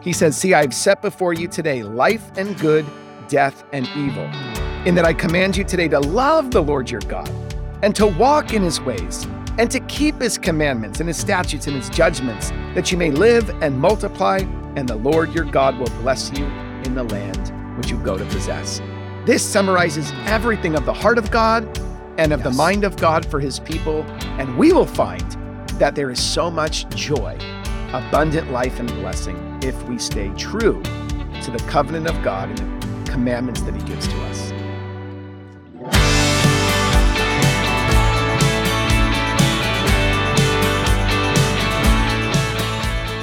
He says, See, I've set before you today life and good, death and evil. In that I command you today to love the Lord your God and to walk in his ways and to keep his commandments and his statutes and his judgments, that you may live and multiply, and the Lord your God will bless you in the land which you go to possess. This summarizes everything of the heart of God and of yes. the mind of God for his people, and we will find that there is so much joy, abundant life, and blessing if we stay true to the covenant of God and the commandments that he gives to us.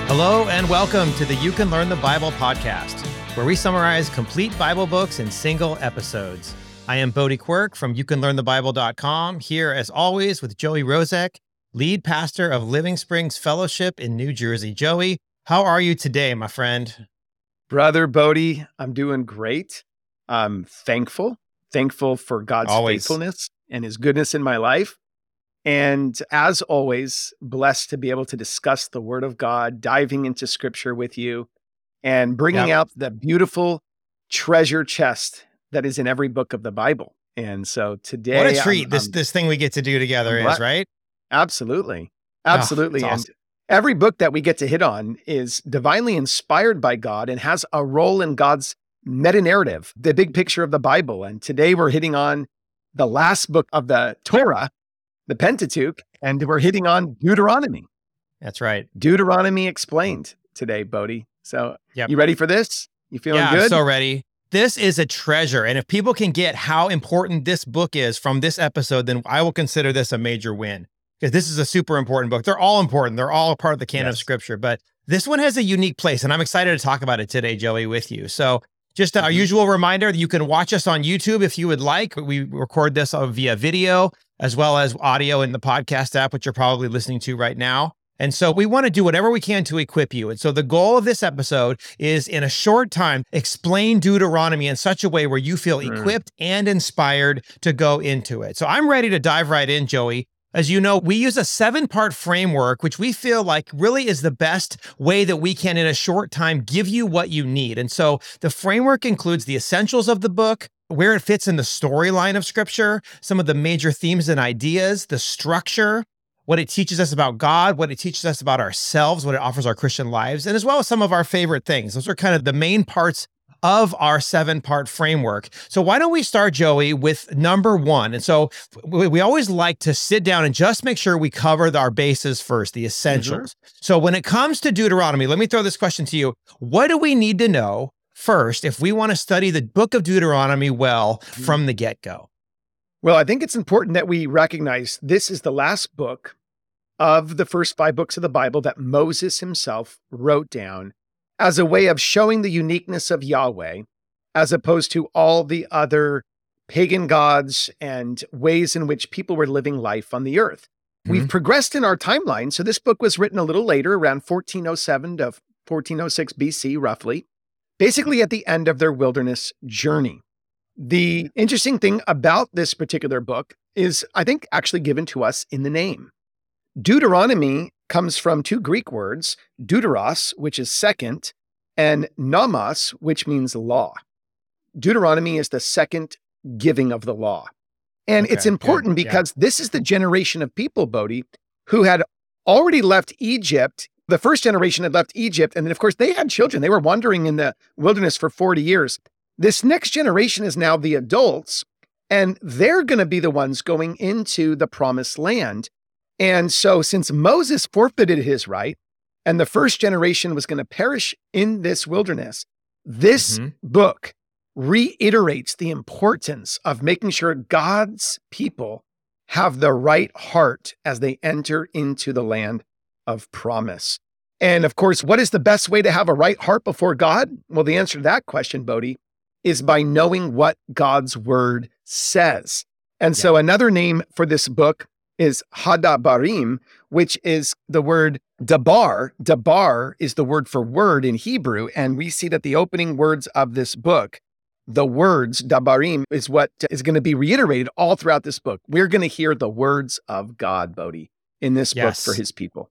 Hello, and welcome to the You Can Learn the Bible podcast, where we summarize complete Bible books in single episodes. I am Bodie Quirk from YouCanLearnTheBible.com, here as always with Joey Rozek, lead pastor of Living Springs Fellowship in New Jersey. Joey, how are you today, my friend? Brother Bodie, I'm doing great. I'm thankful, thankful for God's always. faithfulness and his goodness in my life. And as always, blessed to be able to discuss the Word of God, diving into Scripture with you, and bringing yep. out the beautiful treasure chest that is in every book of the Bible. And so today, what a treat I'm, this I'm, this thing we get to do together is, right? Absolutely, oh, absolutely. Oh, awesome. Every book that we get to hit on is divinely inspired by God and has a role in God's meta narrative, the big picture of the Bible. And today we're hitting on the last book of the Torah, the Pentateuch, and we're hitting on Deuteronomy. That's right. Deuteronomy explained today, Bodie. So, yep. you ready for this? You feeling yeah, good? I'm so ready. This is a treasure. And if people can get how important this book is from this episode, then I will consider this a major win because this is a super important book. They're all important, they're all a part of the canon yes. of scripture, but this one has a unique place. And I'm excited to talk about it today, Joey, with you. So, just our mm-hmm. usual reminder that you can watch us on YouTube if you would like. We record this via video as well as audio in the podcast app, which you're probably listening to right now. And so we want to do whatever we can to equip you. And so the goal of this episode is in a short time, explain Deuteronomy in such a way where you feel mm. equipped and inspired to go into it. So I'm ready to dive right in, Joey. As you know, we use a seven part framework, which we feel like really is the best way that we can, in a short time, give you what you need. And so the framework includes the essentials of the book, where it fits in the storyline of scripture, some of the major themes and ideas, the structure, what it teaches us about God, what it teaches us about ourselves, what it offers our Christian lives, and as well as some of our favorite things. Those are kind of the main parts of our seven part framework. So, why don't we start, Joey, with number one? And so, we, always like to sit down and just make sure we cover our bases first, the essentials. Mm-hmm. So, when it comes to Deuteronomy, let me throw this question to you What do we need to know first if we want to study the book of Deuteronomy well mm-hmm. from the get go? Well, I think it's important that we recognize this is the last book of the first five books of the Bible that Moses himself wrote down as a way of showing the uniqueness of Yahweh, as opposed to all the other pagan gods and ways in which people were living life on the earth. Mm-hmm. We've progressed in our timeline. So this book was written a little later, around 1407 to 1406 BC, roughly, basically at the end of their wilderness journey. The interesting thing about this particular book is, I think, actually given to us in the name. Deuteronomy comes from two Greek words, deuteros, which is second, and nomos, which means law. Deuteronomy is the second giving of the law. And okay, it's important good, because yeah. this is the generation of people, Bodie, who had already left Egypt. The first generation had left Egypt. And then, of course, they had children. They were wandering in the wilderness for 40 years. This next generation is now the adults, and they're going to be the ones going into the promised land. And so, since Moses forfeited his right and the first generation was going to perish in this wilderness, this mm-hmm. book reiterates the importance of making sure God's people have the right heart as they enter into the land of promise. And of course, what is the best way to have a right heart before God? Well, the answer to that question, Bodie, is by knowing what God's word says. And yeah. so, another name for this book is hadabarim, which is the word dabar. Dabar is the word for word in Hebrew. And we see that the opening words of this book, the words dabarim, is what is going to be reiterated all throughout this book. We're going to hear the words of God, Bodie, in this yes. book for his people.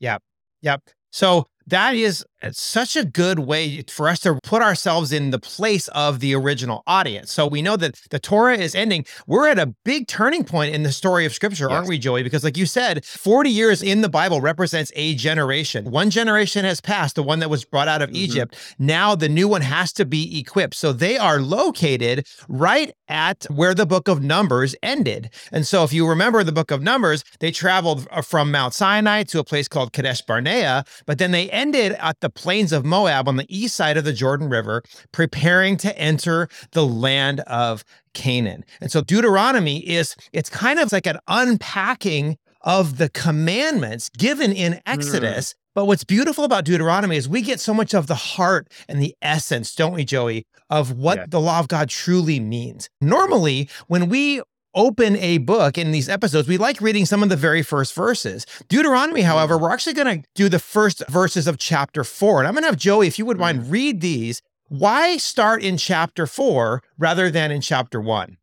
Yep. Yep. So that is such a good way for us to put ourselves in the place of the original audience. So we know that the Torah is ending. We're at a big turning point in the story of scripture, yes. aren't we, Joey? Because like you said, 40 years in the Bible represents a generation. One generation has passed, the one that was brought out of mm-hmm. Egypt. Now the new one has to be equipped. So they are located right at where the book of Numbers ended. And so if you remember the book of Numbers, they traveled uh, from Mount Sinai to a place called Kadesh Barnea, but then they ended at the plains of Moab on the east side of the Jordan River, preparing to enter the land of Canaan. And so Deuteronomy is, it's kind of like an unpacking of the commandments given in Exodus. Mm. But what's beautiful about Deuteronomy is we get so much of the heart and the essence, don't we, Joey, of what yeah. the law of God truly means. Normally, when we open a book in these episodes, we like reading some of the very first verses. Deuteronomy, however, we're actually going to do the first verses of chapter four. And I'm going to have Joey, if you would mind, mm. read these. Why start in chapter four rather than in chapter one?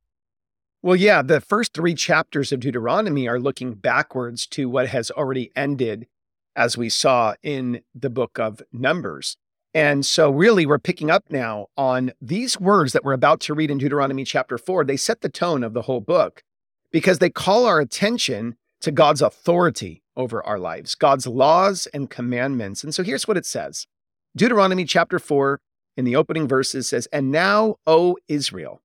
Well, yeah, the first three chapters of Deuteronomy are looking backwards to what has already ended, as we saw in the book of Numbers. And so, really, we're picking up now on these words that we're about to read in Deuteronomy chapter four. They set the tone of the whole book because they call our attention to God's authority over our lives, God's laws and commandments. And so, here's what it says Deuteronomy chapter four, in the opening verses, says, And now, O Israel,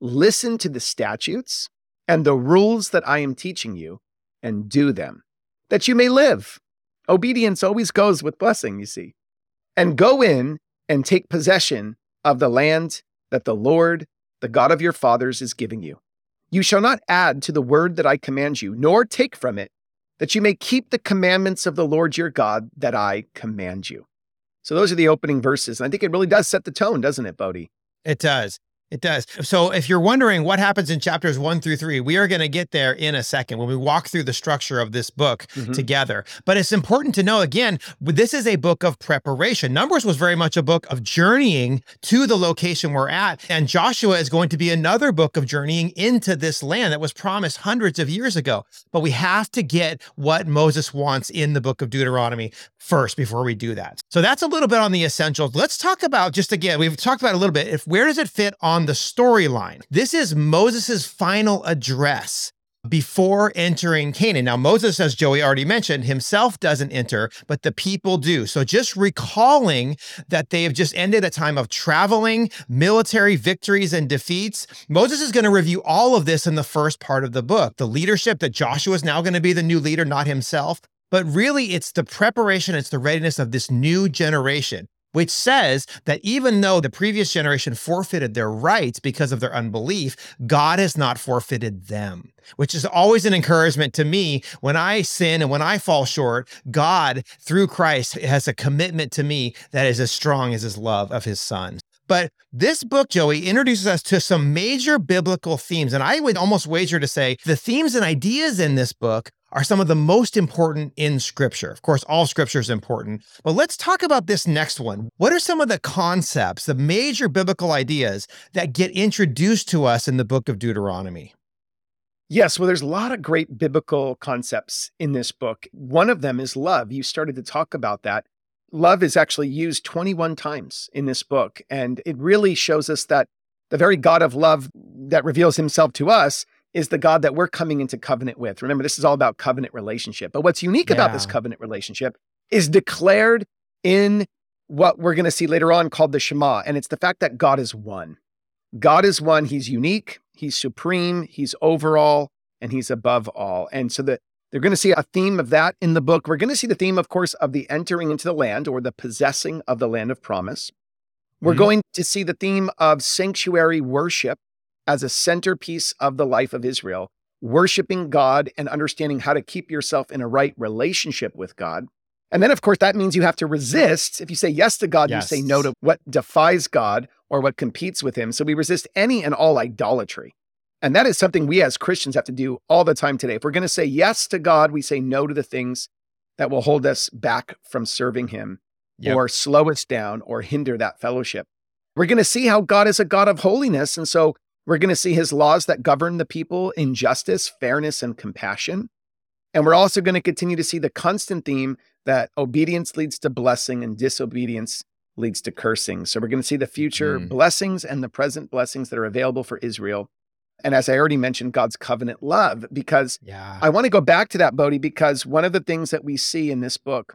listen to the statutes and the rules that I am teaching you, and do them, that you may live. Obedience always goes with blessing, you see and go in and take possession of the land that the Lord, the God of your fathers, is giving you. You shall not add to the word that I command you, nor take from it, that you may keep the commandments of the Lord your God that I command you. So those are the opening verses. And I think it really does set the tone, doesn't it, Bodie? It does. It does. So if you're wondering what happens in chapters one through three, we are going to get there in a second when we walk through the structure of this book mm-hmm. together. But it's important to know again, this is a book of preparation. Numbers was very much a book of journeying to the location we're at. And Joshua is going to be another book of journeying into this land that was promised hundreds of years ago. But we have to get what Moses wants in the book of Deuteronomy first before we do that. So that's a little bit on the essentials. Let's talk about just again, we've talked about a little bit. If where does it fit on on the storyline. This is Moses' final address before entering Canaan. Now, Moses, as Joey already mentioned, himself doesn't enter, but the people do. So just recalling that they have just ended a time of traveling, military victories and defeats. Moses is going to review all of this in the first part of the book. The leadership that Joshua is now going to be the new leader, not himself. But really, it's the preparation, it's the readiness of this new generation which says that even though the previous generation forfeited their rights because of their unbelief, God has not forfeited them, which is always an encouragement to me. When I sin and when I fall short, God, through Christ, has a commitment to me that is as strong as his love of his son. But this book, Joey, introduces us to some major biblical themes. And I would almost wager to say the themes and ideas in this book are some of the most important in scripture. Of course, all scripture is important, but let's talk about this next one. What are some of the concepts, the major biblical ideas that get introduced to us in the book of Deuteronomy? Yes, well, there's a lot of great biblical concepts in this book. One of them is love. You started to talk about that. Love is actually used 21 times in this book, and it really shows us that the very God of love that reveals himself to us is the God that we're coming into covenant with. Remember, this is all about covenant relationship. But what's unique yeah. about this covenant relationship is declared in what we're going to see later on called the Shema. And it's the fact that God is one. God is one. He's unique, He's supreme, He's overall, and He's above all. And so that they're going to see a theme of that in the book. We're going to see the theme, of course, of the entering into the land or the possessing of the land of promise. We're mm-hmm. going to see the theme of sanctuary worship as a centerpiece of the life of Israel, worshiping God and understanding how to keep yourself in a right relationship with God. And then, of course, that means you have to resist. If you say yes to God, yes. you say no to what defies God or what competes with Him. So we resist any and all idolatry. And that is something we as Christians have to do all the time today. If we're going to say yes to God, we say no to the things that will hold us back from serving Him yep. or slow us down or hinder that fellowship. We're going to see how God is a God of holiness. And so we're going to see his laws that govern the people in justice, fairness, and compassion. And we're also going to continue to see the constant theme that obedience leads to blessing and disobedience leads to cursing. So we're going to see the future mm. blessings and the present blessings that are available for Israel. And as I already mentioned, God's covenant love, because yeah. I want to go back to that, Bodie, because one of the things that we see in this book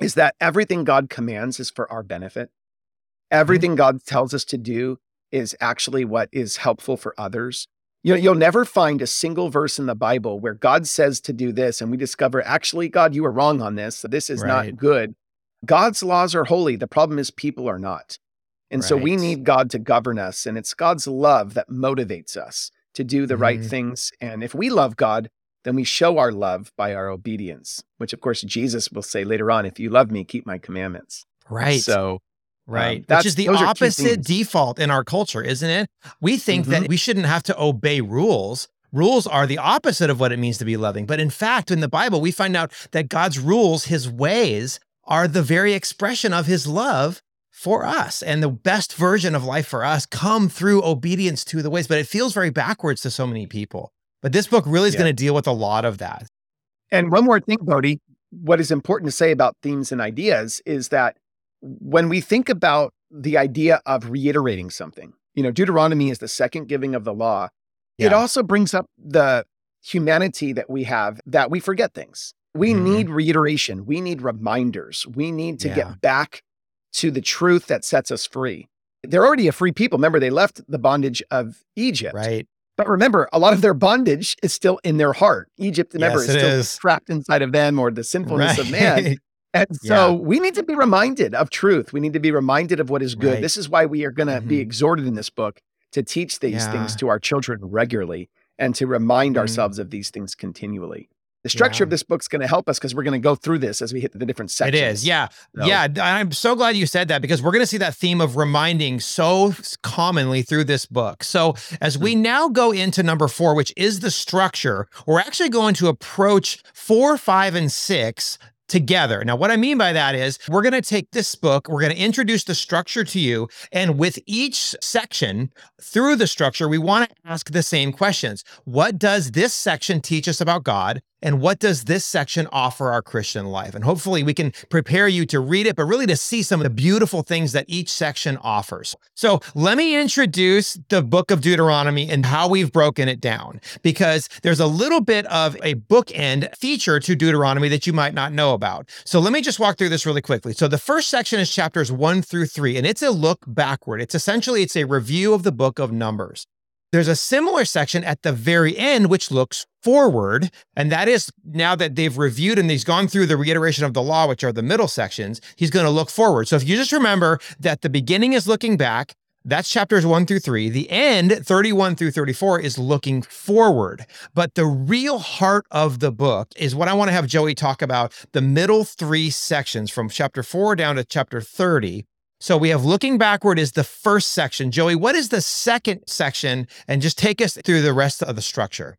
is that everything God commands is for our benefit. Mm-hmm. Everything mm-hmm. God tells us to do is actually what is helpful for others. You know, you'll never find a single verse in the Bible where God says to do this and we discover, actually, God, you were wrong on this. This is right. not good. God's laws are holy. The problem is people are not. And right. so we need God to govern us. And it's God's love that motivates us to do the mm-hmm. right things. And if we love God, then we show our love by our obedience, which of course Jesus will say later on, if you love me, keep my commandments. Right. So Right. Um, Which is the opposite default in our culture, isn't it? We think mm-hmm. that we shouldn't have to obey rules. Rules are the opposite of what it means to be loving. But in fact, in the Bible, we find out that God's rules, his ways, are the very expression of his love for us. And the best version of life for us come through obedience to the ways. But it feels very backwards to so many people. But this book really is yeah. going to deal with a lot of that. And one more thing, Bodie, what is important to say about themes and ideas is that when we think about the idea of reiterating something, you know, Deuteronomy is the second giving of the law. Yeah. It also brings up the humanity that we have that we forget things. We mm-hmm. need reiteration. We need reminders. We need to yeah. get back to the truth that sets us free. They're already a free people. Remember, they left the bondage of Egypt. Right. But remember, a lot of their bondage is still in their heart. Egypt, remember, yes, is still is. trapped inside of them or the sinfulness right. of man. And so yeah. we need to be reminded of truth. We need to be reminded of what is good. Right. This is why we are going to mm-hmm. be exhorted in this book to teach these yeah. things to our children regularly and to remind mm-hmm. ourselves of these things continually. The structure yeah. of this book is going to help us because we're going to go through this as we hit the different sections. It is, yeah, so. yeah. I'm so glad you said that because we're going to see that theme of reminding so commonly through this book. So as we hmm. now go into number four, which is the structure, we're actually going to approach four, five, and six together. Now, what I mean by that is we're going to take this book, we're going to introduce the structure to you. And with each section through the structure, we want to ask the same questions. What does this section teach us about God? And what does this section offer our Christian life? And hopefully we can prepare you to read it, but really to see some of the beautiful things that each section offers. So let me introduce the book of Deuteronomy and how we've broken it down, because there's a little bit of a bookend feature to Deuteronomy that you might not know about. So let me just walk through this really quickly. So the first section is chapters one through three, and it's a look backward. It's essentially, it's a review of the book of Numbers. There's a similar section at the very end, which looks forward. And that is now that they've reviewed and he's gone through the reiteration of the law, which are the middle sections, he's going to look forward. So if you just remember that the beginning is looking back, that's chapters one through three. The end, 31 through 34, is looking forward. But the real heart of the book is what I want to have Joey talk about the middle three sections from chapter four down to chapter 30 so we have looking backward is the first section. Joey, what is the second section? And just take us through the rest of the structure.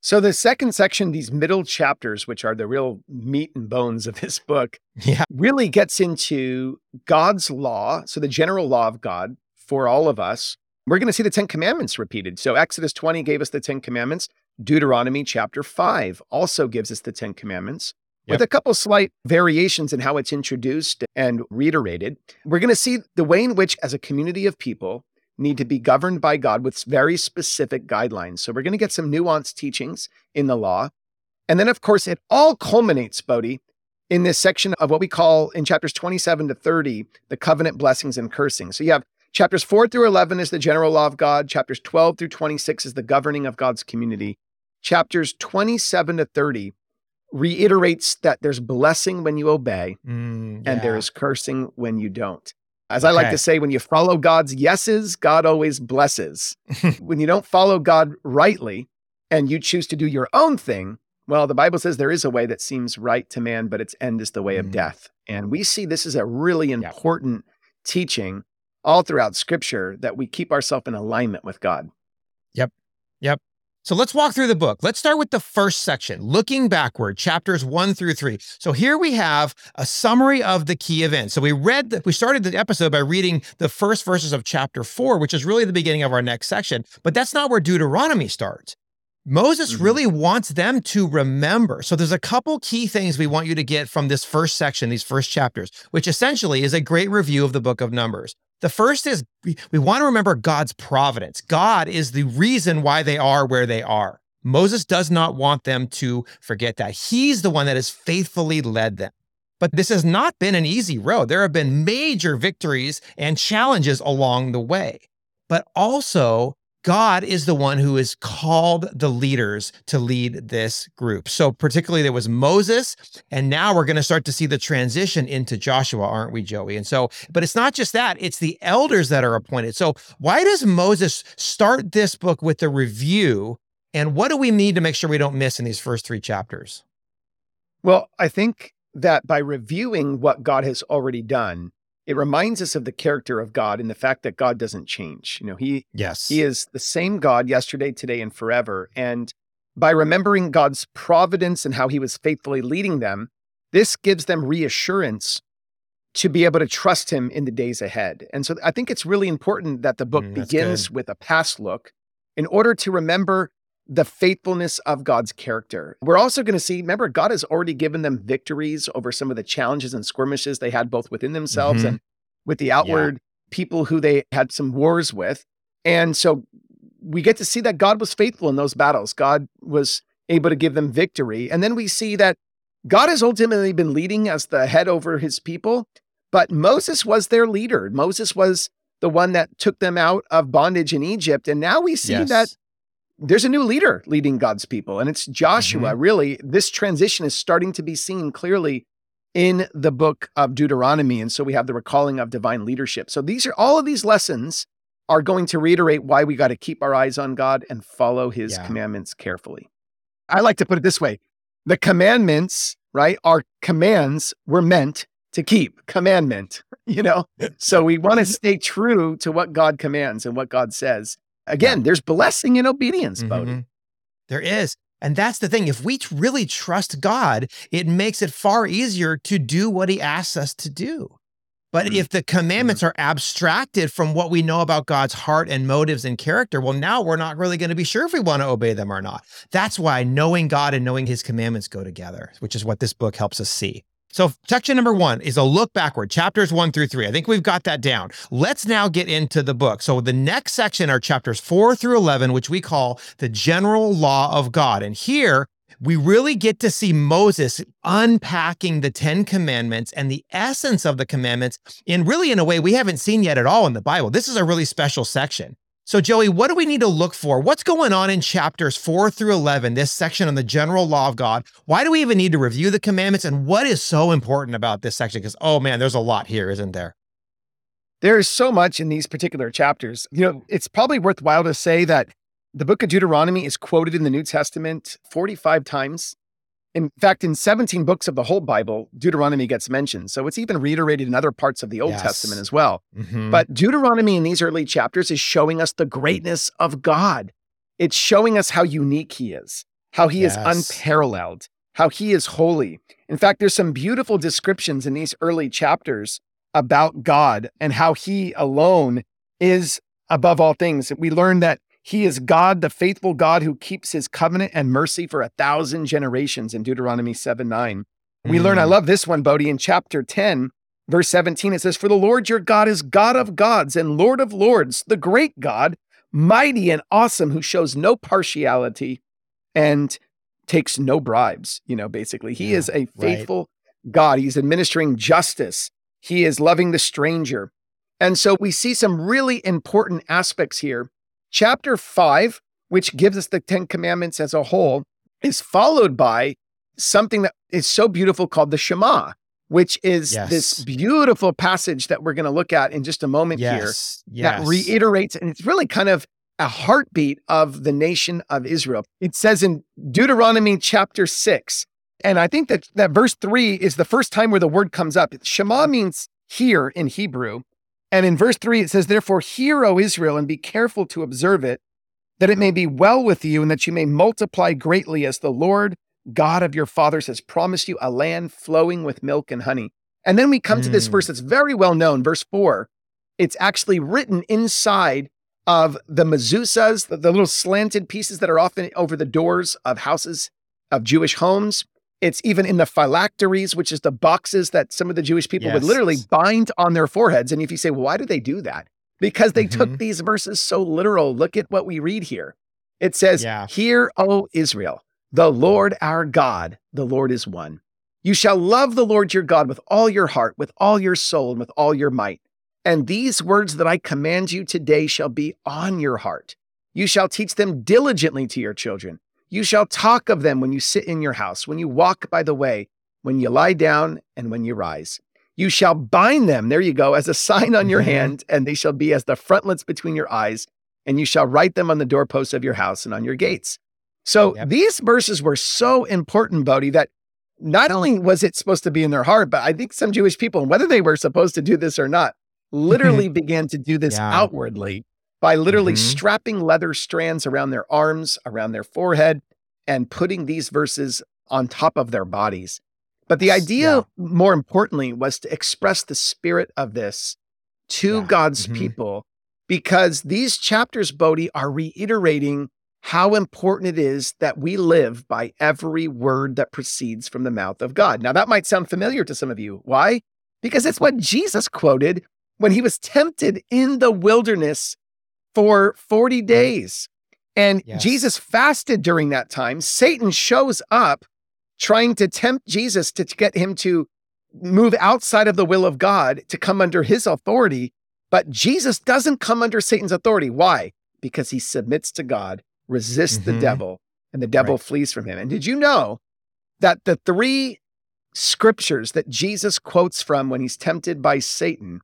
So the second section, these middle chapters, which are the real meat and bones of this book, yeah. really gets into God's law. So the general law of God for all of us. We're going to see the Ten Commandments repeated. So Exodus 20 gave us the Ten Commandments. Deuteronomy chapter 5 also gives us the Ten Commandments with a couple slight variations in how it's introduced and reiterated. We're going to see the way in which, as a community of people, need to be governed by God with very specific guidelines. So we're going to get some nuanced teachings in the law. And then, of course, it all culminates, Bodie, in this section of what we call in chapters 27 to 30, the covenant blessings and cursing. So you have chapters 4 through 11 is the general law of God, chapters 12 through 26 is the governing of God's community. Chapters 27 to 30 reiterates that there's blessing when you obey mm, yeah. and there is cursing when you don't. As I like to say, when you follow God's yeses, God always blesses. when you don't follow God rightly and you choose to do your own thing, well, the Bible says there is a way that seems right to man, but its end is the way mm. of death. And we see this is a really important teaching all throughout scripture that we keep ourselves in alignment with God. Yep. Yep. So let's walk through the book. Let's start with the first section, looking backward, chapters one through three. So here we have a summary of the key events. So we read, the, we started the episode by reading the first verses of chapter four, which is really the beginning of our next section. But that's not where Deuteronomy starts. Moses Mm-hmm. really wants them to remember. So there's a couple key things we want you to get from this first section, these first chapters, which essentially is a great review of the book of Numbers. The first is we, we want to remember God's providence. God is the reason why they are where they are. Moses does not want them to forget that. He's the one that has faithfully led them. But this has not been an easy road. There have been major victories and challenges along the way. But also, God is the one who has called the leaders to lead this group. So, particularly, there was Moses, and now we're going to start to see the transition into Joshua, aren't we, Joey? And so, but it's not just that, it's the elders that are appointed. So, why does Moses start this book with a review? And what do we need to make sure we don't miss in these first three chapters? Well, I think that by reviewing what God has already done, it reminds us of the character of God and the fact that God doesn't change. You know, he Yes. he is the same God yesterday, today, and forever. And by remembering God's providence and how he was faithfully leading them, this gives them reassurance to be able to trust him in the days ahead. And so I think it's really important that the book Mm, begins with a past look in order to remember the faithfulness of God's character. We're also going to see, remember, God has already given them victories over some of the challenges and skirmishes they had both within themselves Mhm. and with the outward people who they had some wars with. And so we get to see that God was faithful in those battles. God was able to give them victory. And then we see that God has ultimately been leading as the head over his people, but Moses was their leader. Moses was the one that took them out of bondage in Egypt. And now we see Yes. that there's a new leader leading God's people, and it's Joshua. Mm-hmm. Really, this transition is starting to be seen clearly in the book of Deuteronomy. And so we have the recalling of divine leadership. So these are all of these lessons are going to reiterate why we got to keep our eyes on God and follow his Yeah. commandments carefully. I like to put it this way the commandments, right, are commands we're meant to keep. Commandment, you know? So we want to stay true to what God commands and what God says. Again, there's blessing in obedience. Mhm. There is. And that's the thing. If we really trust God, it makes it far easier to do what he asks us to do. But Mhm. if the commandments are abstracted from what we know about God's heart and motives and character, well, now we're not really going to be sure if we want to obey them or not. That's why knowing God and knowing his commandments go together, which is what this book helps us see. So, section number one is a look backward, chapters one through three. I think we've got that down. Let's now get into the book. So, the next section are chapters four through 11, which we call the general law of God. And here we really get to see Moses unpacking the 10 commandments and the essence of the commandments in really in a way we haven't seen yet at all in the Bible. This is a really special section. So, Joey, what do we need to look for? What's going on in chapters four through 11, this section on the general law of God? Why do we even need to review the commandments? And what is so important about this section? Because, oh man, there's a lot here, isn't there? There is so much in these particular chapters. You know, it's probably worthwhile to say that the book of Deuteronomy is quoted in the New Testament 45 times. In fact, in 17 books of the whole Bible, Deuteronomy gets mentioned. So it's even reiterated in other parts of the Old Yes. Testament as well. Mhm. But Deuteronomy in these early chapters is showing us the greatness of God. It's showing us how unique he is, how he is unparalleled, how he is holy. In fact, there's some beautiful descriptions in these early chapters about God and how he alone is above all things. We learn that he is God, the faithful God who keeps his covenant and mercy for a thousand generations in Deuteronomy 7 9. We learn, I Mm. love this one, Bodie, in chapter 10, verse 17. It says, For the Lord your God is God of gods and Lord of lords, the great God, mighty and awesome, who shows no partiality and takes no bribes. You know, basically, he Yeah, is a faithful God. He's administering justice, he is loving the stranger. And so we see some really important aspects here. Chapter five, which gives us the Ten Commandments as a whole, is followed by something that is so beautiful called the Shema, which is this beautiful passage that we're going to look at in just a moment here yes. Yes. that reiterates, and it's really kind of a heartbeat of the nation of Israel. It says in Deuteronomy chapter six, and I think that that verse three is the first time where the word comes up. Shema means hear in Hebrew. And in verse three, it says, Therefore, hear, O Israel, and be careful to observe it, that it may be well with you, and that you may multiply greatly as the Lord God of your fathers has promised you a land flowing with milk and honey. And then we come to this Mm. verse that's very well known, verse four. It's actually written inside of the mezuzahs, the, the little slanted pieces that are often over the doors of houses of Jewish homes. It's even in the phylacteries, which is the boxes that some of the Jewish people yes. would literally bind on their foreheads. And if you say, well, why do they do that? Because they mm-hmm. took these verses so literal. Look at what we read here. It says, yeah. Hear, O Israel, the Lord our God, the Lord is one. You shall love the Lord your God with all your heart, with all your soul, and with all your might. And these words that I command you today shall be on your heart. You shall teach them diligently to your children. You shall talk of them when you sit in your house, when you walk by the way, when you lie down, and when you rise. You shall bind them, there you go, as a sign on your mm-hmm. hand, and they shall be as the frontlets between your eyes, and you shall write them on the doorposts of your house and on your gates. So yep. these verses were so important, Bodie, that not only was it supposed to be in their heart, but I think some Jewish people, whether they were supposed to do this or not, literally began to do this yeah. outwardly by literally mm-hmm. strapping leather strands around their arms, around their forehead, and putting these verses on top of their bodies. But the idea, yeah. more importantly, was to express the spirit of this to yeah. God's mm-hmm. people because these chapters, Bodie, are reiterating how important it is that we live by every word that proceeds from the mouth of God. Now, that might sound familiar to some of you. Why? Because it's what Jesus quoted when he was tempted in the wilderness for 40 days. And yes. Jesus fasted during that time. Satan shows up trying to tempt Jesus to get him to move outside of the will of God to come under his authority. But Jesus doesn't come under Satan's authority. Why? Because he submits to God resist mm-hmm. the devil, and the devil right. flees from him. And did you know that the three scriptures that Jesus quotes from when he's tempted by Satan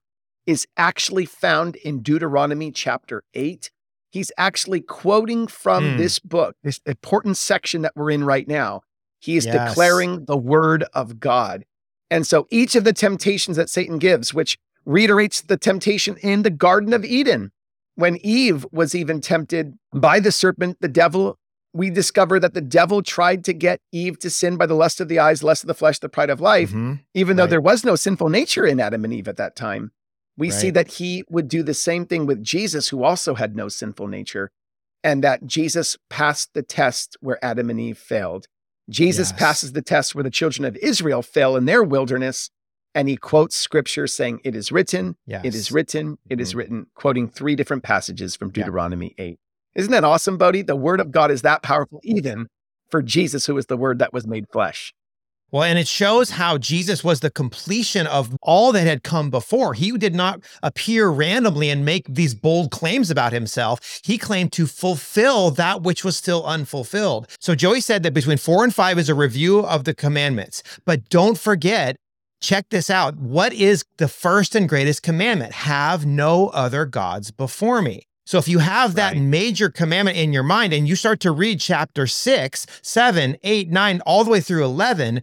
is actually found in Deuteronomy chapter 8? He's actually quoting from mm. this book, this important section that we're in right now. He is yes. declaring the word of God. And so each of the temptations that Satan gives, which reiterates the temptation in the Garden of Eden, when Eve was even tempted by the serpent, the devil, we discover that the devil tried to get Eve to sin by the lust of the eyes, lust of the flesh, the pride of life, mm-hmm. even though right. there was no sinful nature in Adam and Eve at that time. We right. see that he would do the same thing with Jesus, who also had no sinful nature, and that Jesus passed the test where Adam and Eve failed. Jesus yes. passes the test where the children of Israel fail in their wilderness, and he quotes scripture saying, It is written, yes. it is written, it mm-hmm. is written, quoting three different passages from Deuteronomy yeah. 8. Isn't that awesome, Bodie? The word of God is that powerful, even for Jesus, who is the word that was made flesh. Well, and it shows how Jesus was the completion of all that had come before. He did not appear randomly and make these bold claims about himself. He claimed to fulfill that which was still unfulfilled. So Joey said that between four and five is a review of the commandments. But don't forget, check this out. What is the first and greatest commandment? Have no other gods before me. So if you have that right. major commandment in your mind and you start to read chapter six, seven, eight, nine, all the way through 11,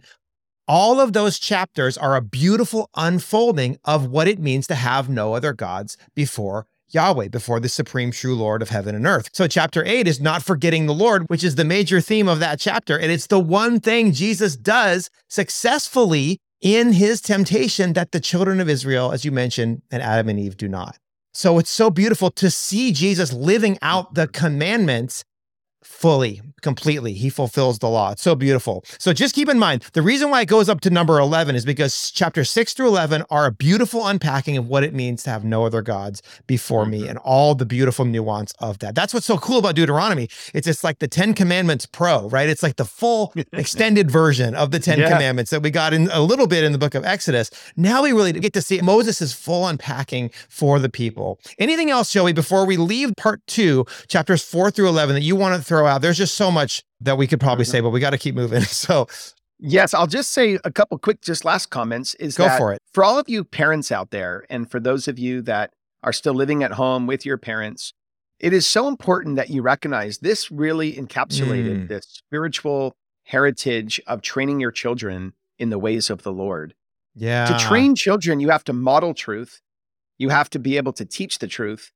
all of those chapters are a beautiful unfolding of what it means to have no other gods before Yahweh, before the supreme true Lord of heaven and earth. So, chapter eight is not forgetting the Lord, which is the major theme of that chapter. And it's the one thing Jesus does successfully in his temptation that the children of Israel, as you mentioned, and Adam and Eve do not. So it's so beautiful to see Jesus living out the commandments fully, completely. He fulfills the law. It's so beautiful. So just keep in mind the reason why it goes up to number 11 is because chapter 6 through 11 are a beautiful unpacking of what it means to have no other gods before me mm-hmm. and all the beautiful nuance of that. That's what's so cool about Deuteronomy. It's just like the 10 Commandments Pro, right? It's like the full extended version of the 10 yeah. Commandments that we got in a little bit in the book of Exodus. Now we really get to see Moses' full unpacking for the people. Anything else, Joey, before we leave part two, chapters 4 through 11 that you want to throw out? There's just so much that we could probably mm-hmm. say, but we got to keep moving. So, yes, I'll just say a couple quick, just last comments. Is go for it for all of you parents out there, and for those of you that are still living at home with your parents. It is so important that you recognize this really encapsulated mm. this spiritual heritage of training your children in the ways of the Lord. Yeah. To train children, you have to model truth. You have to be able to teach the truth.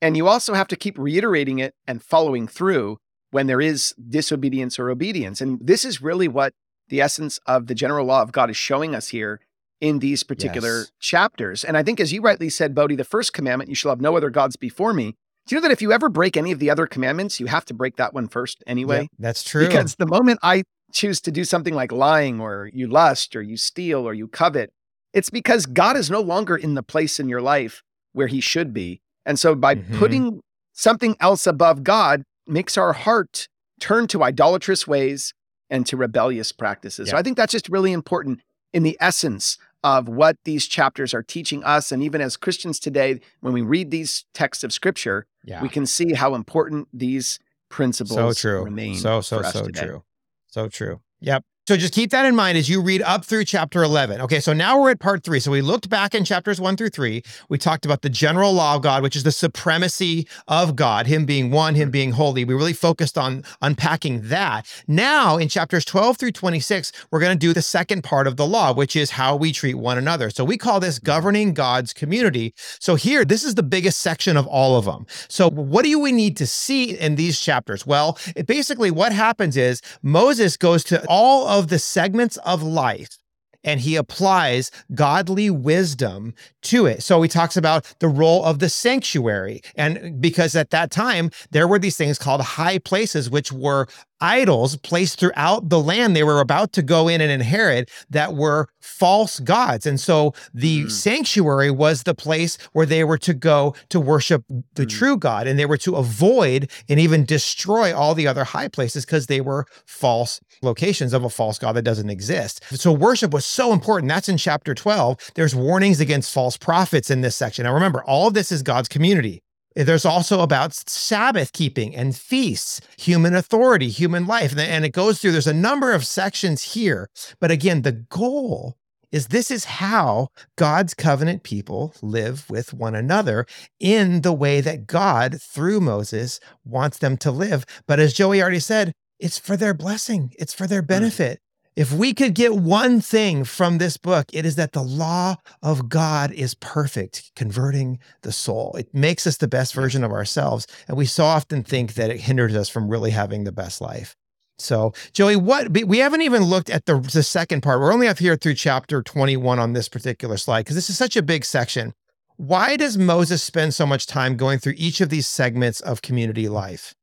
And you also have to keep reiterating it and following through when there is disobedience or obedience. And this is really what the essence of the general law of God is showing us here in these particular yes. chapters. And I think, as you rightly said, Bodie, the first commandment, you shall have no other gods before me. Do you know that if you ever break any of the other commandments, you have to break that one first anyway? Yep, that's true. Because the moment I choose to do something like lying or you lust or you steal or you covet, it's because God is no longer in the place in your life where he should be. And so by Mhm. putting something else above God makes our heart turn to idolatrous ways and to rebellious practices. So I think that's just really important in the essence of what these chapters are teaching us. And even as Christians today, when we read these texts of scripture, yeah. we can see how important these principles so true. remain. So so so today. true. So true. Yep. So just keep that in mind as you read up through chapter 11. Okay, so now we're at part three. So we looked back in chapters one through three. We talked about the general law of God, which is the supremacy of God, Him being one, Him being holy. We really focused on unpacking that. Now in chapters 12 through 26, we're going to do the second part of the law, which is how we treat one another. So we call this governing God's community. So here, this is the biggest section of all of them. So what do we need to see in these chapters? Well, it basically what happens is Moses goes to all of the segments of life and he applies godly wisdom to it. So he talks about the role of the sanctuary. And because at that time, there were these things called high places, which were idols placed throughout the land they were about to go in and inherit that were false gods. And so the Mm. sanctuary was the place where they were to go to worship the Mm. true God. And they were to avoid and even destroy all the other high places because they were false locations of a false God that doesn't exist. So worship was so important. That's in chapter 12. There's warnings against false prophets in this section. Now remember, all of this is God's community. There's also about Sabbath keeping and feasts, human authority, human life. And- it goes through, there's a number of sections here. But again, the goal is this is how God's covenant people live with one another in the way that God, through Moses, wants them to live. But as Joey already said, it's for their blessing, it's for their hmm. benefit. If we could get one thing from this book, it is that the law of God is perfect, converting the soul. It makes us the best version of ourselves. And we so often think that it hinders us from really having the best life. So, Joey, what we haven't even looked at the, the second part. We're only up here through chapter 21 on this particular slide because this is such a big section. Why does Moses spend so much time going through each of these segments of community life?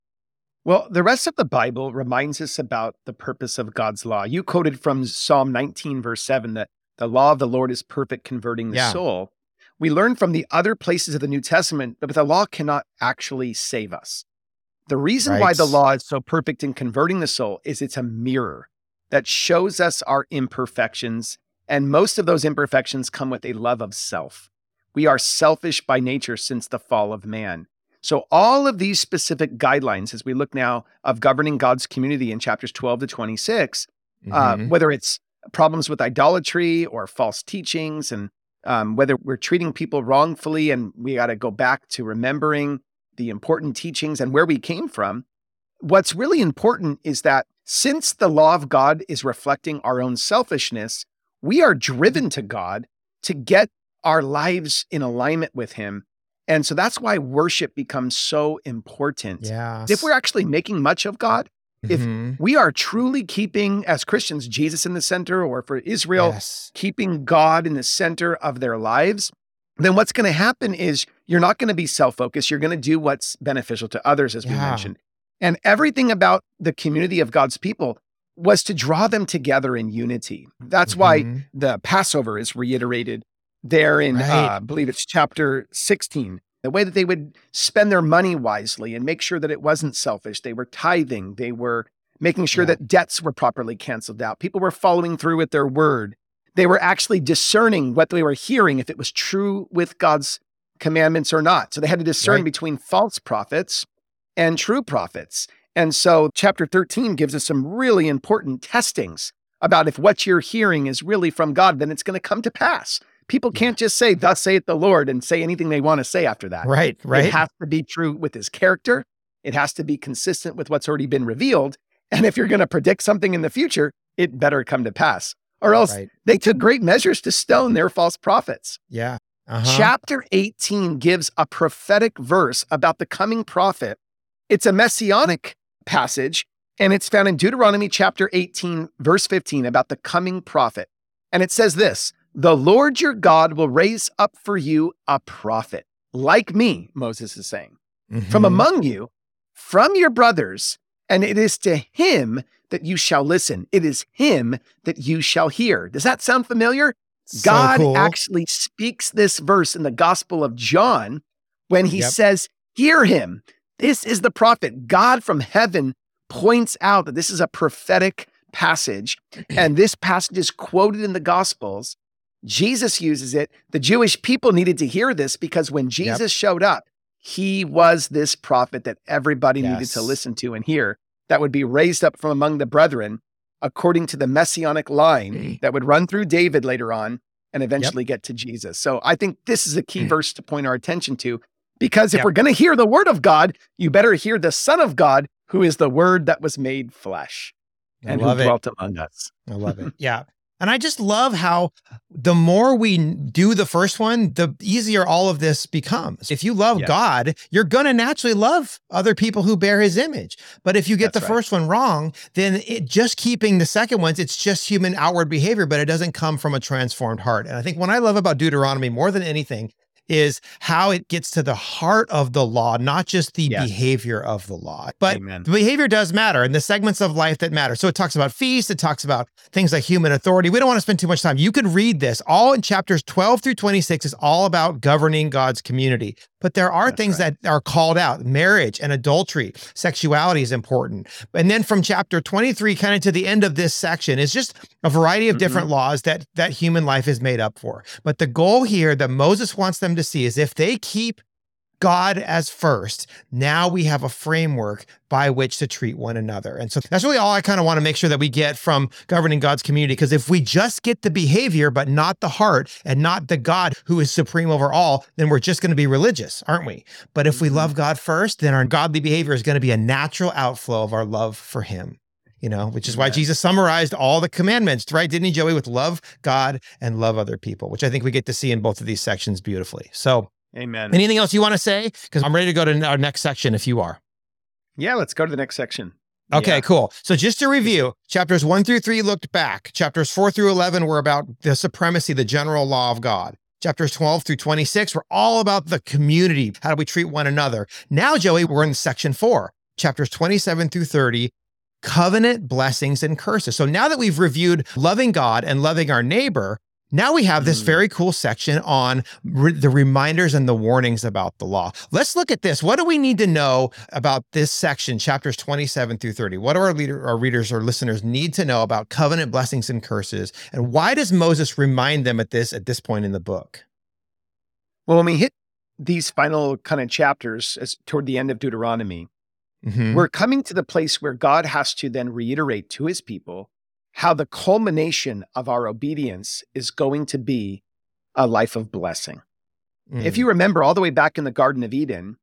Well, the rest of the Bible reminds us about the purpose of God's law. You quoted from Psalm 19, verse 7, that the law of the Lord is perfect, converting the Yeah. soul. We learn from the other places of the New Testament that the law cannot actually save us. The reason why the law is so perfect in converting the soul is it's a mirror that shows us our imperfections. And most of those imperfections come with a love of self. We are selfish by nature since the fall of man. So, all of these specific guidelines, as we look now of governing God's community in chapters 12 to 26, uh, Mhm. whether it's problems with idolatry or false teachings, and um, whether we're treating people wrongfully, and we got to go back to remembering the important teachings and where we came from. What's really important is that since the law of God is reflecting our own selfishness, we are driven to God to get our lives in alignment with Him. And so that's why worship becomes so important. yeah. If we're actually making much of God, if Mhm. we are truly keeping, as Christians, Jesus in the center, or for Israel, yes. keeping God in the center of their lives, then what's going to happen is you're not going to be self focused. You're going to do what's beneficial to others, as we mentioned. And everything about the community of God's people was to draw them together in unity. That's why Mhm. the Passover is reiterated there in, Right. uh, I believe it's chapter 16. The way that they would spend their money wisely and make sure that it wasn't selfish. They were tithing, they were making sure Yeah. that debts were properly canceled out. People were following through with their word. They were actually discerning what they were hearing, if it was true with God's commandments or not. So they had to discern Right. between false prophets and true prophets. And so chapter 13 gives us some really important testings about if what you're hearing is really from God, then it's going to come to pass. People can't just say, Thus saith the Lord, and say anything they want to say after that. Right, right. It has to be true with his character. It has to be consistent with what's already been revealed. And if you're going to predict something in the future, it better come to pass. Or else right. they took great measures to stone their false prophets. Yeah. Uh-huh. Chapter 18 gives a prophetic verse about the coming prophet. It's a messianic passage, and it's found in Deuteronomy chapter 18, verse 15, about the coming prophet. And it says this The Lord your God will raise up for you a prophet like me, Moses is saying. mm-hmm. from among you, from your brothers, and it is to him that you shall listen. It is him that you shall hear. Does that sound familiar? So God cool. actually speaks this verse in the Gospel of John when he yep. says, Hear him. This is the prophet. God from heaven points out that this is a prophetic passage, and this passage is quoted in the Gospels. Jesus uses it. The Jewish people needed to hear this because when Jesus yep. showed up, he was this prophet that everybody yes. needed to listen to and hear that would be raised up from among the brethren according to the messianic line that would run through David later on and eventually yep. get to Jesus. So I think this is a key hmm. verse to point our attention to because if yep. we're going to hear the word of God, you better hear the Son of God, who is the word that was made flesh and who dwelt among us. I love it. Yeah. And I just love how the more we do the first one, the easier all of this becomes. If you love yeah. God, you're going to naturally love other people who bear his image. But if you get That's the right. first one wrong, then it, just keeping the second ones, it's just human outward behavior, but it doesn't come from a transformed heart. And I think what I love about Deuteronomy more than anything is how it gets to the heart of the law, not just the yes. behavior of the law. But Amen. the behavior does matter and the segments of life that matter. So it talks about feasts, it talks about things like human authority. We don't want to spend too much time. You could read this all in chapters 12 through 26 is all about governing God's community. But there are That's things right. that are called out marriage and adultery, sexuality is important. And then from chapter 23 kind of to the end of this section is just a variety of mm-hmm. different laws that that human life is made up for. But the goal here that Moses wants them to see is if they keep God as first, now we have a framework by which to treat one another. And so that's really all I kind of want to make sure that we get from governing God's community. Because if we just get the behavior, but not the heart and not the God who is supreme over all, then we're just going to be religious, aren't we? But if we love mm-hmm. God first, then our godly behavior is going to be a natural outflow of our love for Him. You know, which is why Jesus summarized all the commandments, right? Didn't he, Joey, with love God and love other people, which I think we get to see in both of these sections beautifully. So, Amen. Anything else you want to say? Because I'm ready to go to our next section if you are. Yeah, let's go to the next section. Okay, yeah. cool. So just to review, chapters one through three looked back. Chapters four through 11 were about the supremacy, the general law of God. Chapters 12 through 26 were all about the community. How do we treat one another? Now, Joey, we're in section four, chapters 27 through 30, covenant blessings and curses. So now that we've reviewed loving God and loving our neighbor, now we have this mm. very cool section on re- the reminders and the warnings about the law. Let's look at this. What do we need to know about this section, chapters 27 through 30? What do our, leader, our readers or listeners need to know about covenant blessings and curses? And why does Moses remind them at this at this point in the book? Well, when we hit these final kind of chapters as toward the end of Deuteronomy, mm-hmm. we're coming to the place where God has to then reiterate to his people how the culmination of our obedience is going to be a life of blessing. Mm. If you remember all the way back in the Garden of Eden,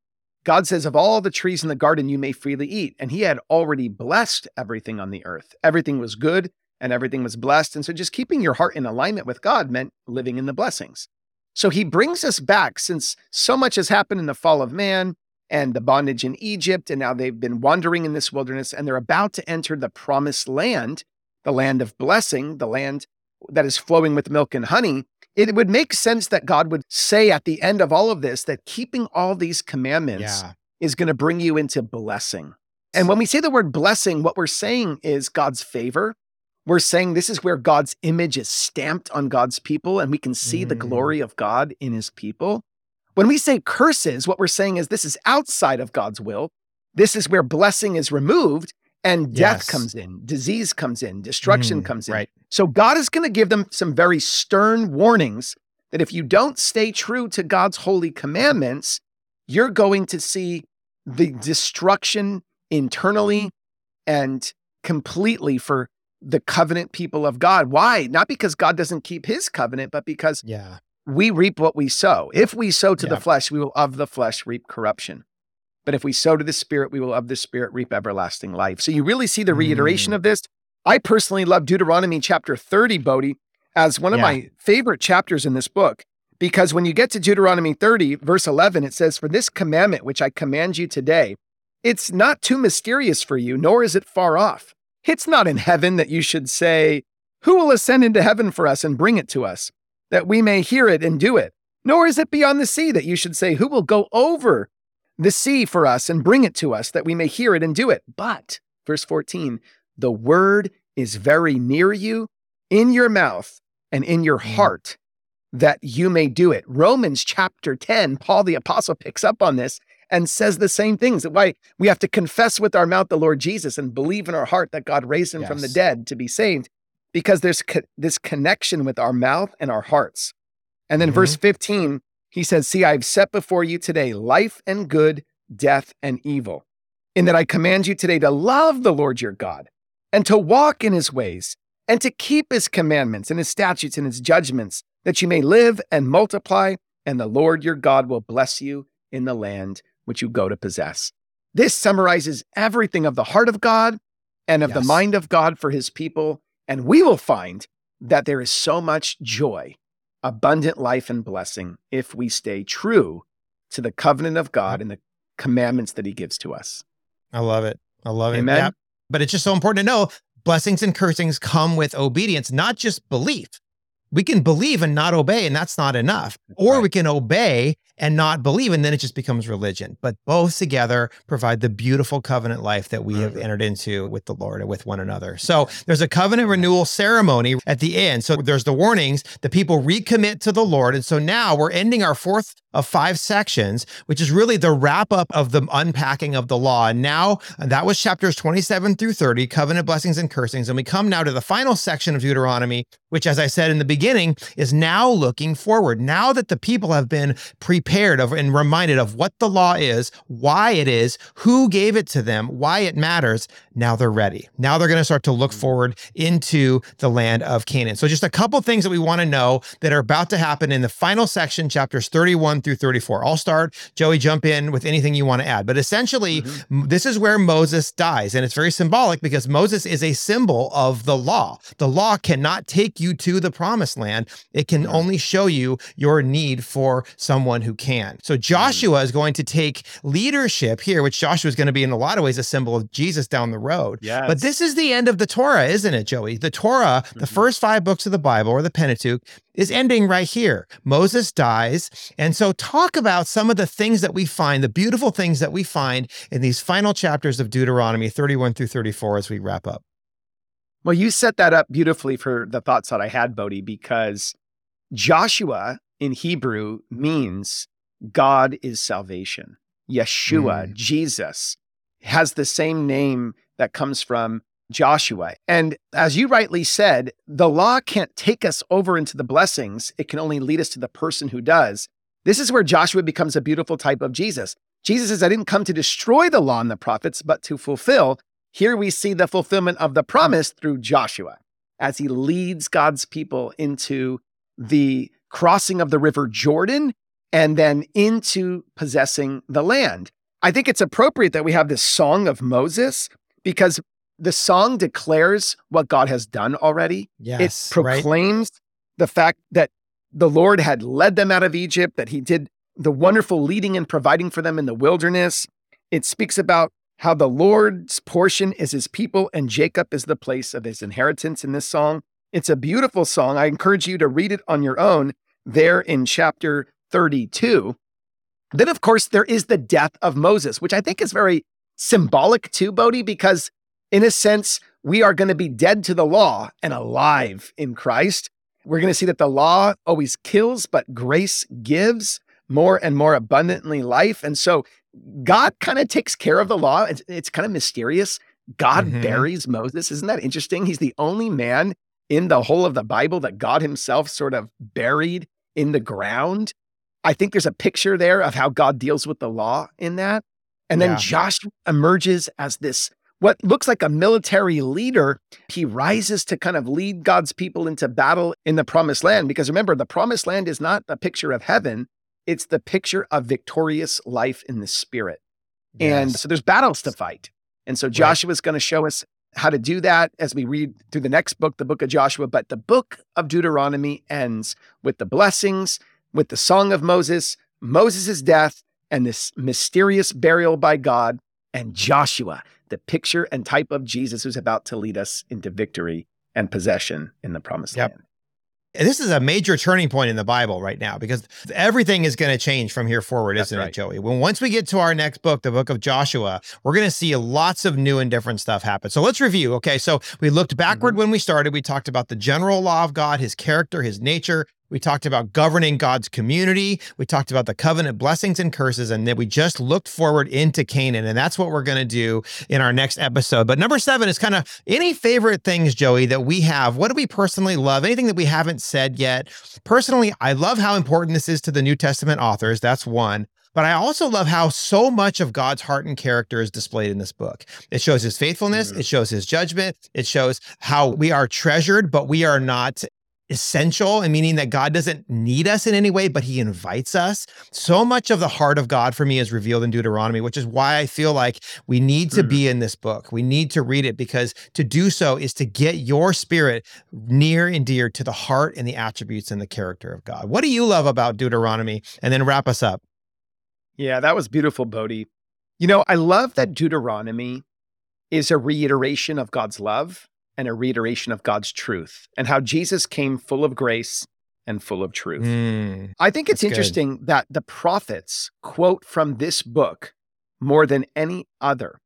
God says, Of all the trees in the garden, you may freely eat. And he had already blessed everything on the earth. Everything was good and everything was blessed. And so just keeping your heart in alignment with God meant living in the blessings. So he brings us back since so much has happened in the fall of man and the bondage in Egypt. And now they've been wandering in this wilderness and they're about to enter the promised land the land of blessing, the land that is flowing with milk and honey, it would make sense that God would say at the end of all of this that keeping all these commandments yeah. is going to bring you into blessing. And when we say the word blessing, what we're saying is God's favor. We're saying this is where God's image is stamped on God's people and we can see mm. the glory of God in his people. When we say curses, what we're saying is this is outside of God's will. This is where blessing is removed and death yes. comes in, disease comes in, destruction mm, comes in. Right. So God is going to give them some very stern warnings that if you don't stay true to God's holy commandments, you're going to see the destruction internally and completely for the covenant people of God. Why? Not because God doesn't keep his covenant, but because yeah. we reap what we sow. If we sow to yeah. the flesh, we will of the flesh reap corruption. But if we sow to the Spirit, we will of the Spirit reap everlasting life. So you really see the reiteration mm. of this. I personally love Deuteronomy chapter 30, Bodie, as one of yeah. my favorite chapters in this book. Because when you get to Deuteronomy 30, verse 11, it says, For this commandment which I command you today, it's not too mysterious for you, nor is it far off. It's not in heaven that you should say, Who will ascend into heaven for us and bring it to us, that we may hear it and do it? Nor is it beyond the sea that you should say, Who will go over the sea for us and bring it to us that we may hear it and do it. But, verse 14, the word is very near you, in your mouth and in your Mm. heart, that you may do it. Romans chapter 10, Paul the apostle picks up on this and says the same things. That why we have to confess with our mouth the Lord Jesus and believe in our heart that God raised him from the dead to be saved, because there's co- this connection with our mouth and our hearts. And then Mhm. verse 15, he says, See, I've set before you today life and good, death and evil, in that I command you today to love the Lord your God and to walk in his ways and to keep his commandments and his statutes and his judgments, that you may live and multiply, and the Lord your God will bless you in the land which you go to possess. This summarizes everything of the heart of God and of the mind of God for his people. And we will find that there is so much joy, abundant life, and blessing if we stay true to the covenant of God mm-hmm. and the commandments that he gives to us. I love it. I love it. Amen. Yeah. But it's just so important to know blessings and cursings come with obedience, not just belief. We can believe and not obey, and that's not enough. Or right. we can obey and not believe, and then it just becomes religion. But both together provide the beautiful covenant life that we have Mhm. entered into with the Lord and with one another. So there's a covenant renewal ceremony at the end. So there's the warnings, the people recommit to the Lord. And so now we're ending our fourth of five sections, which is really the wrap up of the unpacking of the law. And now and that was chapters 27 through 30, covenant blessings and cursings. And we come now to the final section of Deuteronomy, which, as I said in the beginning, is now looking forward. Now that the people have been prepared of and reminded of what the law is, why it is, who gave it to them, why it matters, now they're ready. Now they're going to start to look mm. forward into the land of Canaan. So, just a couple things that we want to know that are about to happen in the final section, chapters 31 through 34. I'll start. Joey, jump in with anything you want to add. But essentially, mm-hmm. m- this is where Moses dies. And it's very symbolic because Moses is a symbol of the law. The law cannot take you to the promised land, it can Right. only show you your need for someone who can. So, mm-hmm. Joshua is going to take leadership here, which Joshua is going to be in a lot of ways a symbol of Jesus down the road. Yes. But this is the end of the Torah, isn't it, Joey? The Torah, the Mhm. first five books of the Bible or the Pentateuch, is ending right here. Moses dies. And so, talk about some of the things that we find, the beautiful things that we find in these final chapters of Deuteronomy 31 through 34 as we wrap up. Well, you set that up beautifully for the thoughts that I had, Bodie, because Joshua in Hebrew means God is salvation. Yeshua, Mm. Jesus, has the same name that comes from Joshua. And as you rightly said, the law can't take us over into the blessings, it can only lead us to the person who does. This is where Joshua becomes a beautiful type of Jesus. Jesus says, I didn't come to destroy the law and the prophets, but to fulfill. Here we see the fulfillment of the promise through Joshua as he leads God's people into the crossing of the river Jordan and then into possessing the land. I think it's appropriate that we have this song of Moses because the song declares what God has done already. Yes. it proclaims the fact that the Lord had led them out of Egypt, that he did the wonderful leading and providing for them in the wilderness. It speaks about how the Lord's portion is his people and Jacob is the place of his inheritance in this song. It's a beautiful song. I encourage you to read it on your own there in chapter 32. Then, of course, there is the death of Moses, which I think is very symbolic too, Bodie, because in a sense, we are going to be dead to the law and alive in Christ. We're going to see that the law always kills, but grace gives more and more abundantly life. And so God kind of takes care of the law. It's, it's kind of mysterious. God Mhm. buries Moses. Isn't that interesting? He's the only man in the whole of the Bible that God himself sort of buried in the ground. I think there's a picture there of how God deals with the law in that. And then Yeah. Joshua emerges as this, what looks like a military leader. He rises to kind of lead God's people into battle in the promised land. Because remember, the promised land is not a picture of heaven, it's the picture of victorious life in the spirit. And so there's battles to fight. And so Joshua's going to show us how to do that as we read through the next book, the book of Joshua. But the book of Deuteronomy ends with the blessings, with the song of Moses, Moses' death, and this mysterious burial by God, and Joshua, the picture and type of Jesus who's about to lead us into victory and possession in the promised Yep. land. this is a major turning point in the Bible right now because everything is going to change from here forward, That's isn't right. it, Joey? When once we get to our next book, the book of Joshua, we're going to see lots of new and different stuff happen. So let's review. Okay, so we looked backward mm-hmm. when we started. We talked about the general law of God, his character, his nature, we talked about governing God's community. We talked about the covenant blessings and curses, and then we just looked forward into Canaan. And that's what we're going to do in our next episode. But number seven is kind of any favorite things, Joey, that we have. What do we personally love? Anything that we haven't said yet? Personally, I love how important this is to the New Testament authors. That's one. But I also love how so much of God's heart and character is displayed in this book. It shows his faithfulness, it shows his judgment, it shows how we are treasured, but we are not essential and meaning that God doesn't need us in any way, but he invites us. So much of the heart of God for me is revealed in Deuteronomy, which is why I feel like we need to mm. be in this book. We need to read it because to do so is to get your spirit near and dear to the heart and the attributes and the character of God. What do you love about Deuteronomy? And then wrap us up. Yeah, that was beautiful, Bodie. You know, I love that Deuteronomy is a reiteration of God's love and a reiteration of God's truth and how Jesus came full of grace and full of truth. Mm, I think it's interesting good. that the prophets quote from this book more than any other,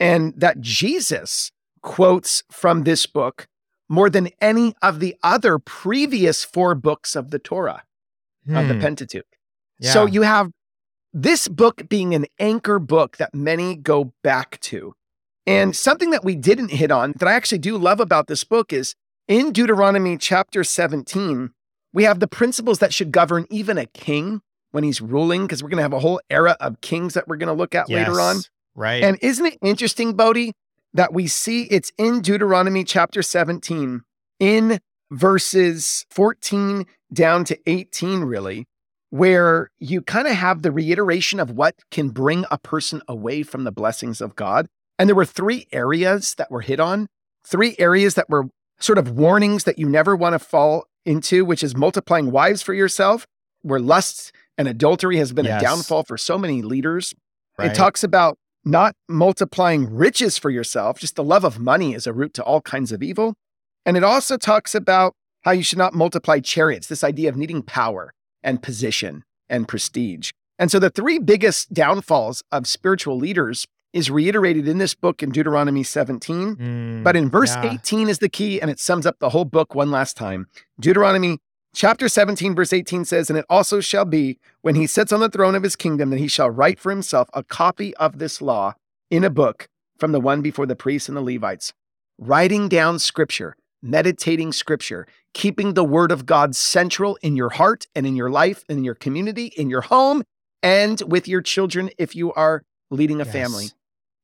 and that Jesus quotes from this book more than any of the other previous four books of the Torah, hmm. of the hmm. Pentateuch. Yeah. So you have this book being an anchor book that many go back to. And something that we didn't hit on that I actually do love about this book is in Deuteronomy chapter 17, we have the principles that should govern even a king when he's ruling, because we're going to have a whole era of kings that we're going to look at yes, later on. Right. And isn't it interesting, Bodie, that we see it's in Deuteronomy chapter 17, in verses 14 down to 18, really, where you kind of have the reiteration of what can bring a person away from the blessings of God. And there were three areas that were hit on, three areas that were sort of warnings that you never want to fall into, which is multiplying wives for yourself, where lust and adultery has been yes. a downfall for so many leaders. Right. It talks about not multiplying riches for yourself, just the love of money is a root to all kinds of evil. And it also talks about how you should not multiply chariots, this idea of needing power and position and prestige. And so the three biggest downfalls of spiritual leaders is reiterated in this book in Deuteronomy 17. Mm, but in verse yeah. 18 is the key, and it sums up the whole book one last time. Deuteronomy chapter 17, verse 18 says, And it also shall be when he sits on the throne of his kingdom that he shall write for himself a copy of this law in a book from the one before the priests and the Levites, writing down scripture, meditating scripture, keeping the word of God central in your heart and in your life and in your community, in your home, and with your children if you are leading a yes. family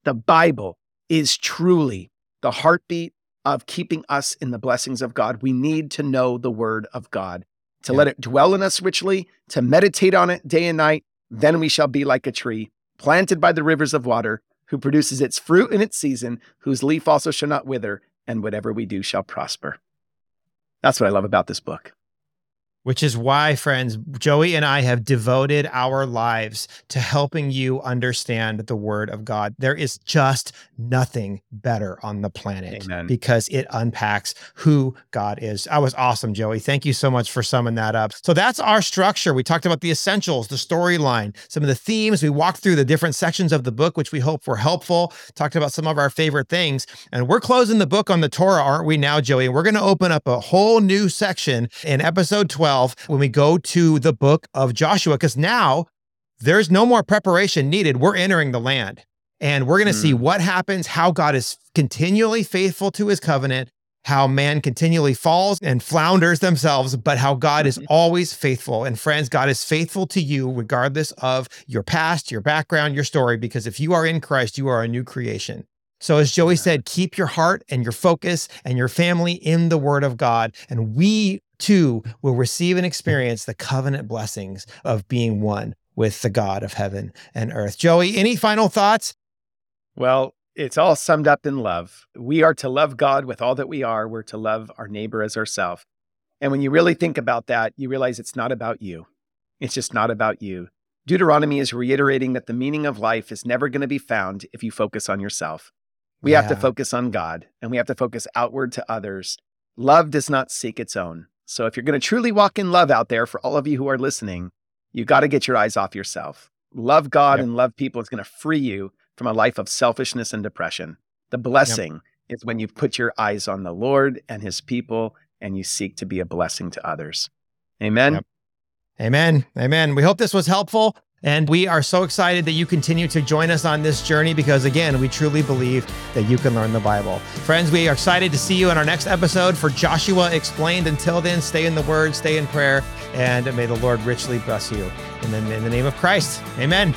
the Bible is truly the heartbeat of keeping us in the blessings of God. We need to know the word of God, to yeah. let it dwell in us richly, to meditate on it day and night. Then we shall be like a tree planted by the rivers of water, who produces its fruit in its season, whose leaf also shall not wither, and whatever we do shall prosper. That's what I love about this book which is why, friends, Joey and I have devoted our lives to helping you understand the Word of God. There is just nothing better on the planet Amen. because it unpacks who God is. I was awesome, Joey. Thank you so much for summing that up. So that's our structure. We talked about the essentials, the storyline, some of the themes. We walked through the different sections of the book, which we hope were helpful. Talked about some of our favorite things. And we're closing the book on the Torah, aren't we now, Joey? We're going to open up a whole new section in episode 12 12 when we go to the book of Joshua, because now there's no more preparation needed. We're entering the land and we're going to mm. see hmm. what happens, how God is continually faithful to his covenant, how man continually falls and flounders themselves, but how God is mm-hmm. always faithful. And friends, God is faithful to you regardless of your past, your background, your story, because if you are in Christ, you are a new creation. So, as Joey said, keep your heart and your focus and your family in the Word of God. And we too will receive and experience the covenant blessings of being one with the God of heaven and earth. Joey, any final thoughts? Well, it's all summed up in love. We are to love God with all that we are. We're to love our neighbor as ourselves. And when you really think about that, you realize it's not about you. It's just not about you. Deuteronomy is reiterating that the meaning of life is never going to be found if you focus on yourself. We yeah. have to focus on God and we have to focus outward to others. Love does not seek its own. So if you're going to truly walk in love out there for all of you who are listening, you got to get your eyes off yourself. Love God yep. and love people is going to free you from a life of selfishness and depression. The blessing yep. is when you put your eyes on the Lord and his people and you seek to be a blessing to others. Amen. Yep. Amen. Amen. We hope this was helpful. And we are so excited that you continue to join us on this journey because, again, we truly believe that you can learn the Bible. Friends, we are excited to see you in our next episode for Joshua Explained. Until then, stay in the Word, stay in prayer, and may the Lord richly bless you. And in, in the name of Christ, amen.